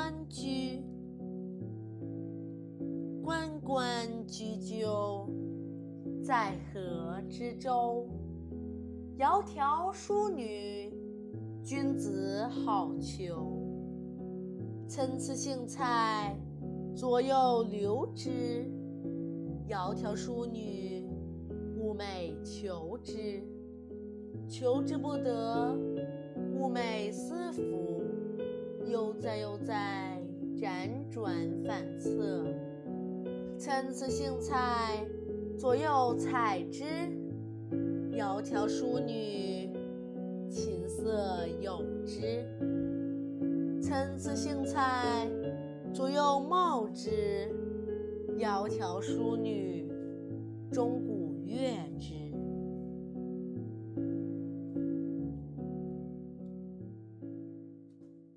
关雎，关关雎鸠，在河之洲。窈窕淑女，君子好逑。参差荇菜，左右流之。窈窕淑女，寤寐求之。求之不得，在又在，辗转反侧。参差荇菜，左右采之。窈窕淑女，琴瑟友之。参差荇菜，左右芼之。窈窕淑女，钟鼓乐。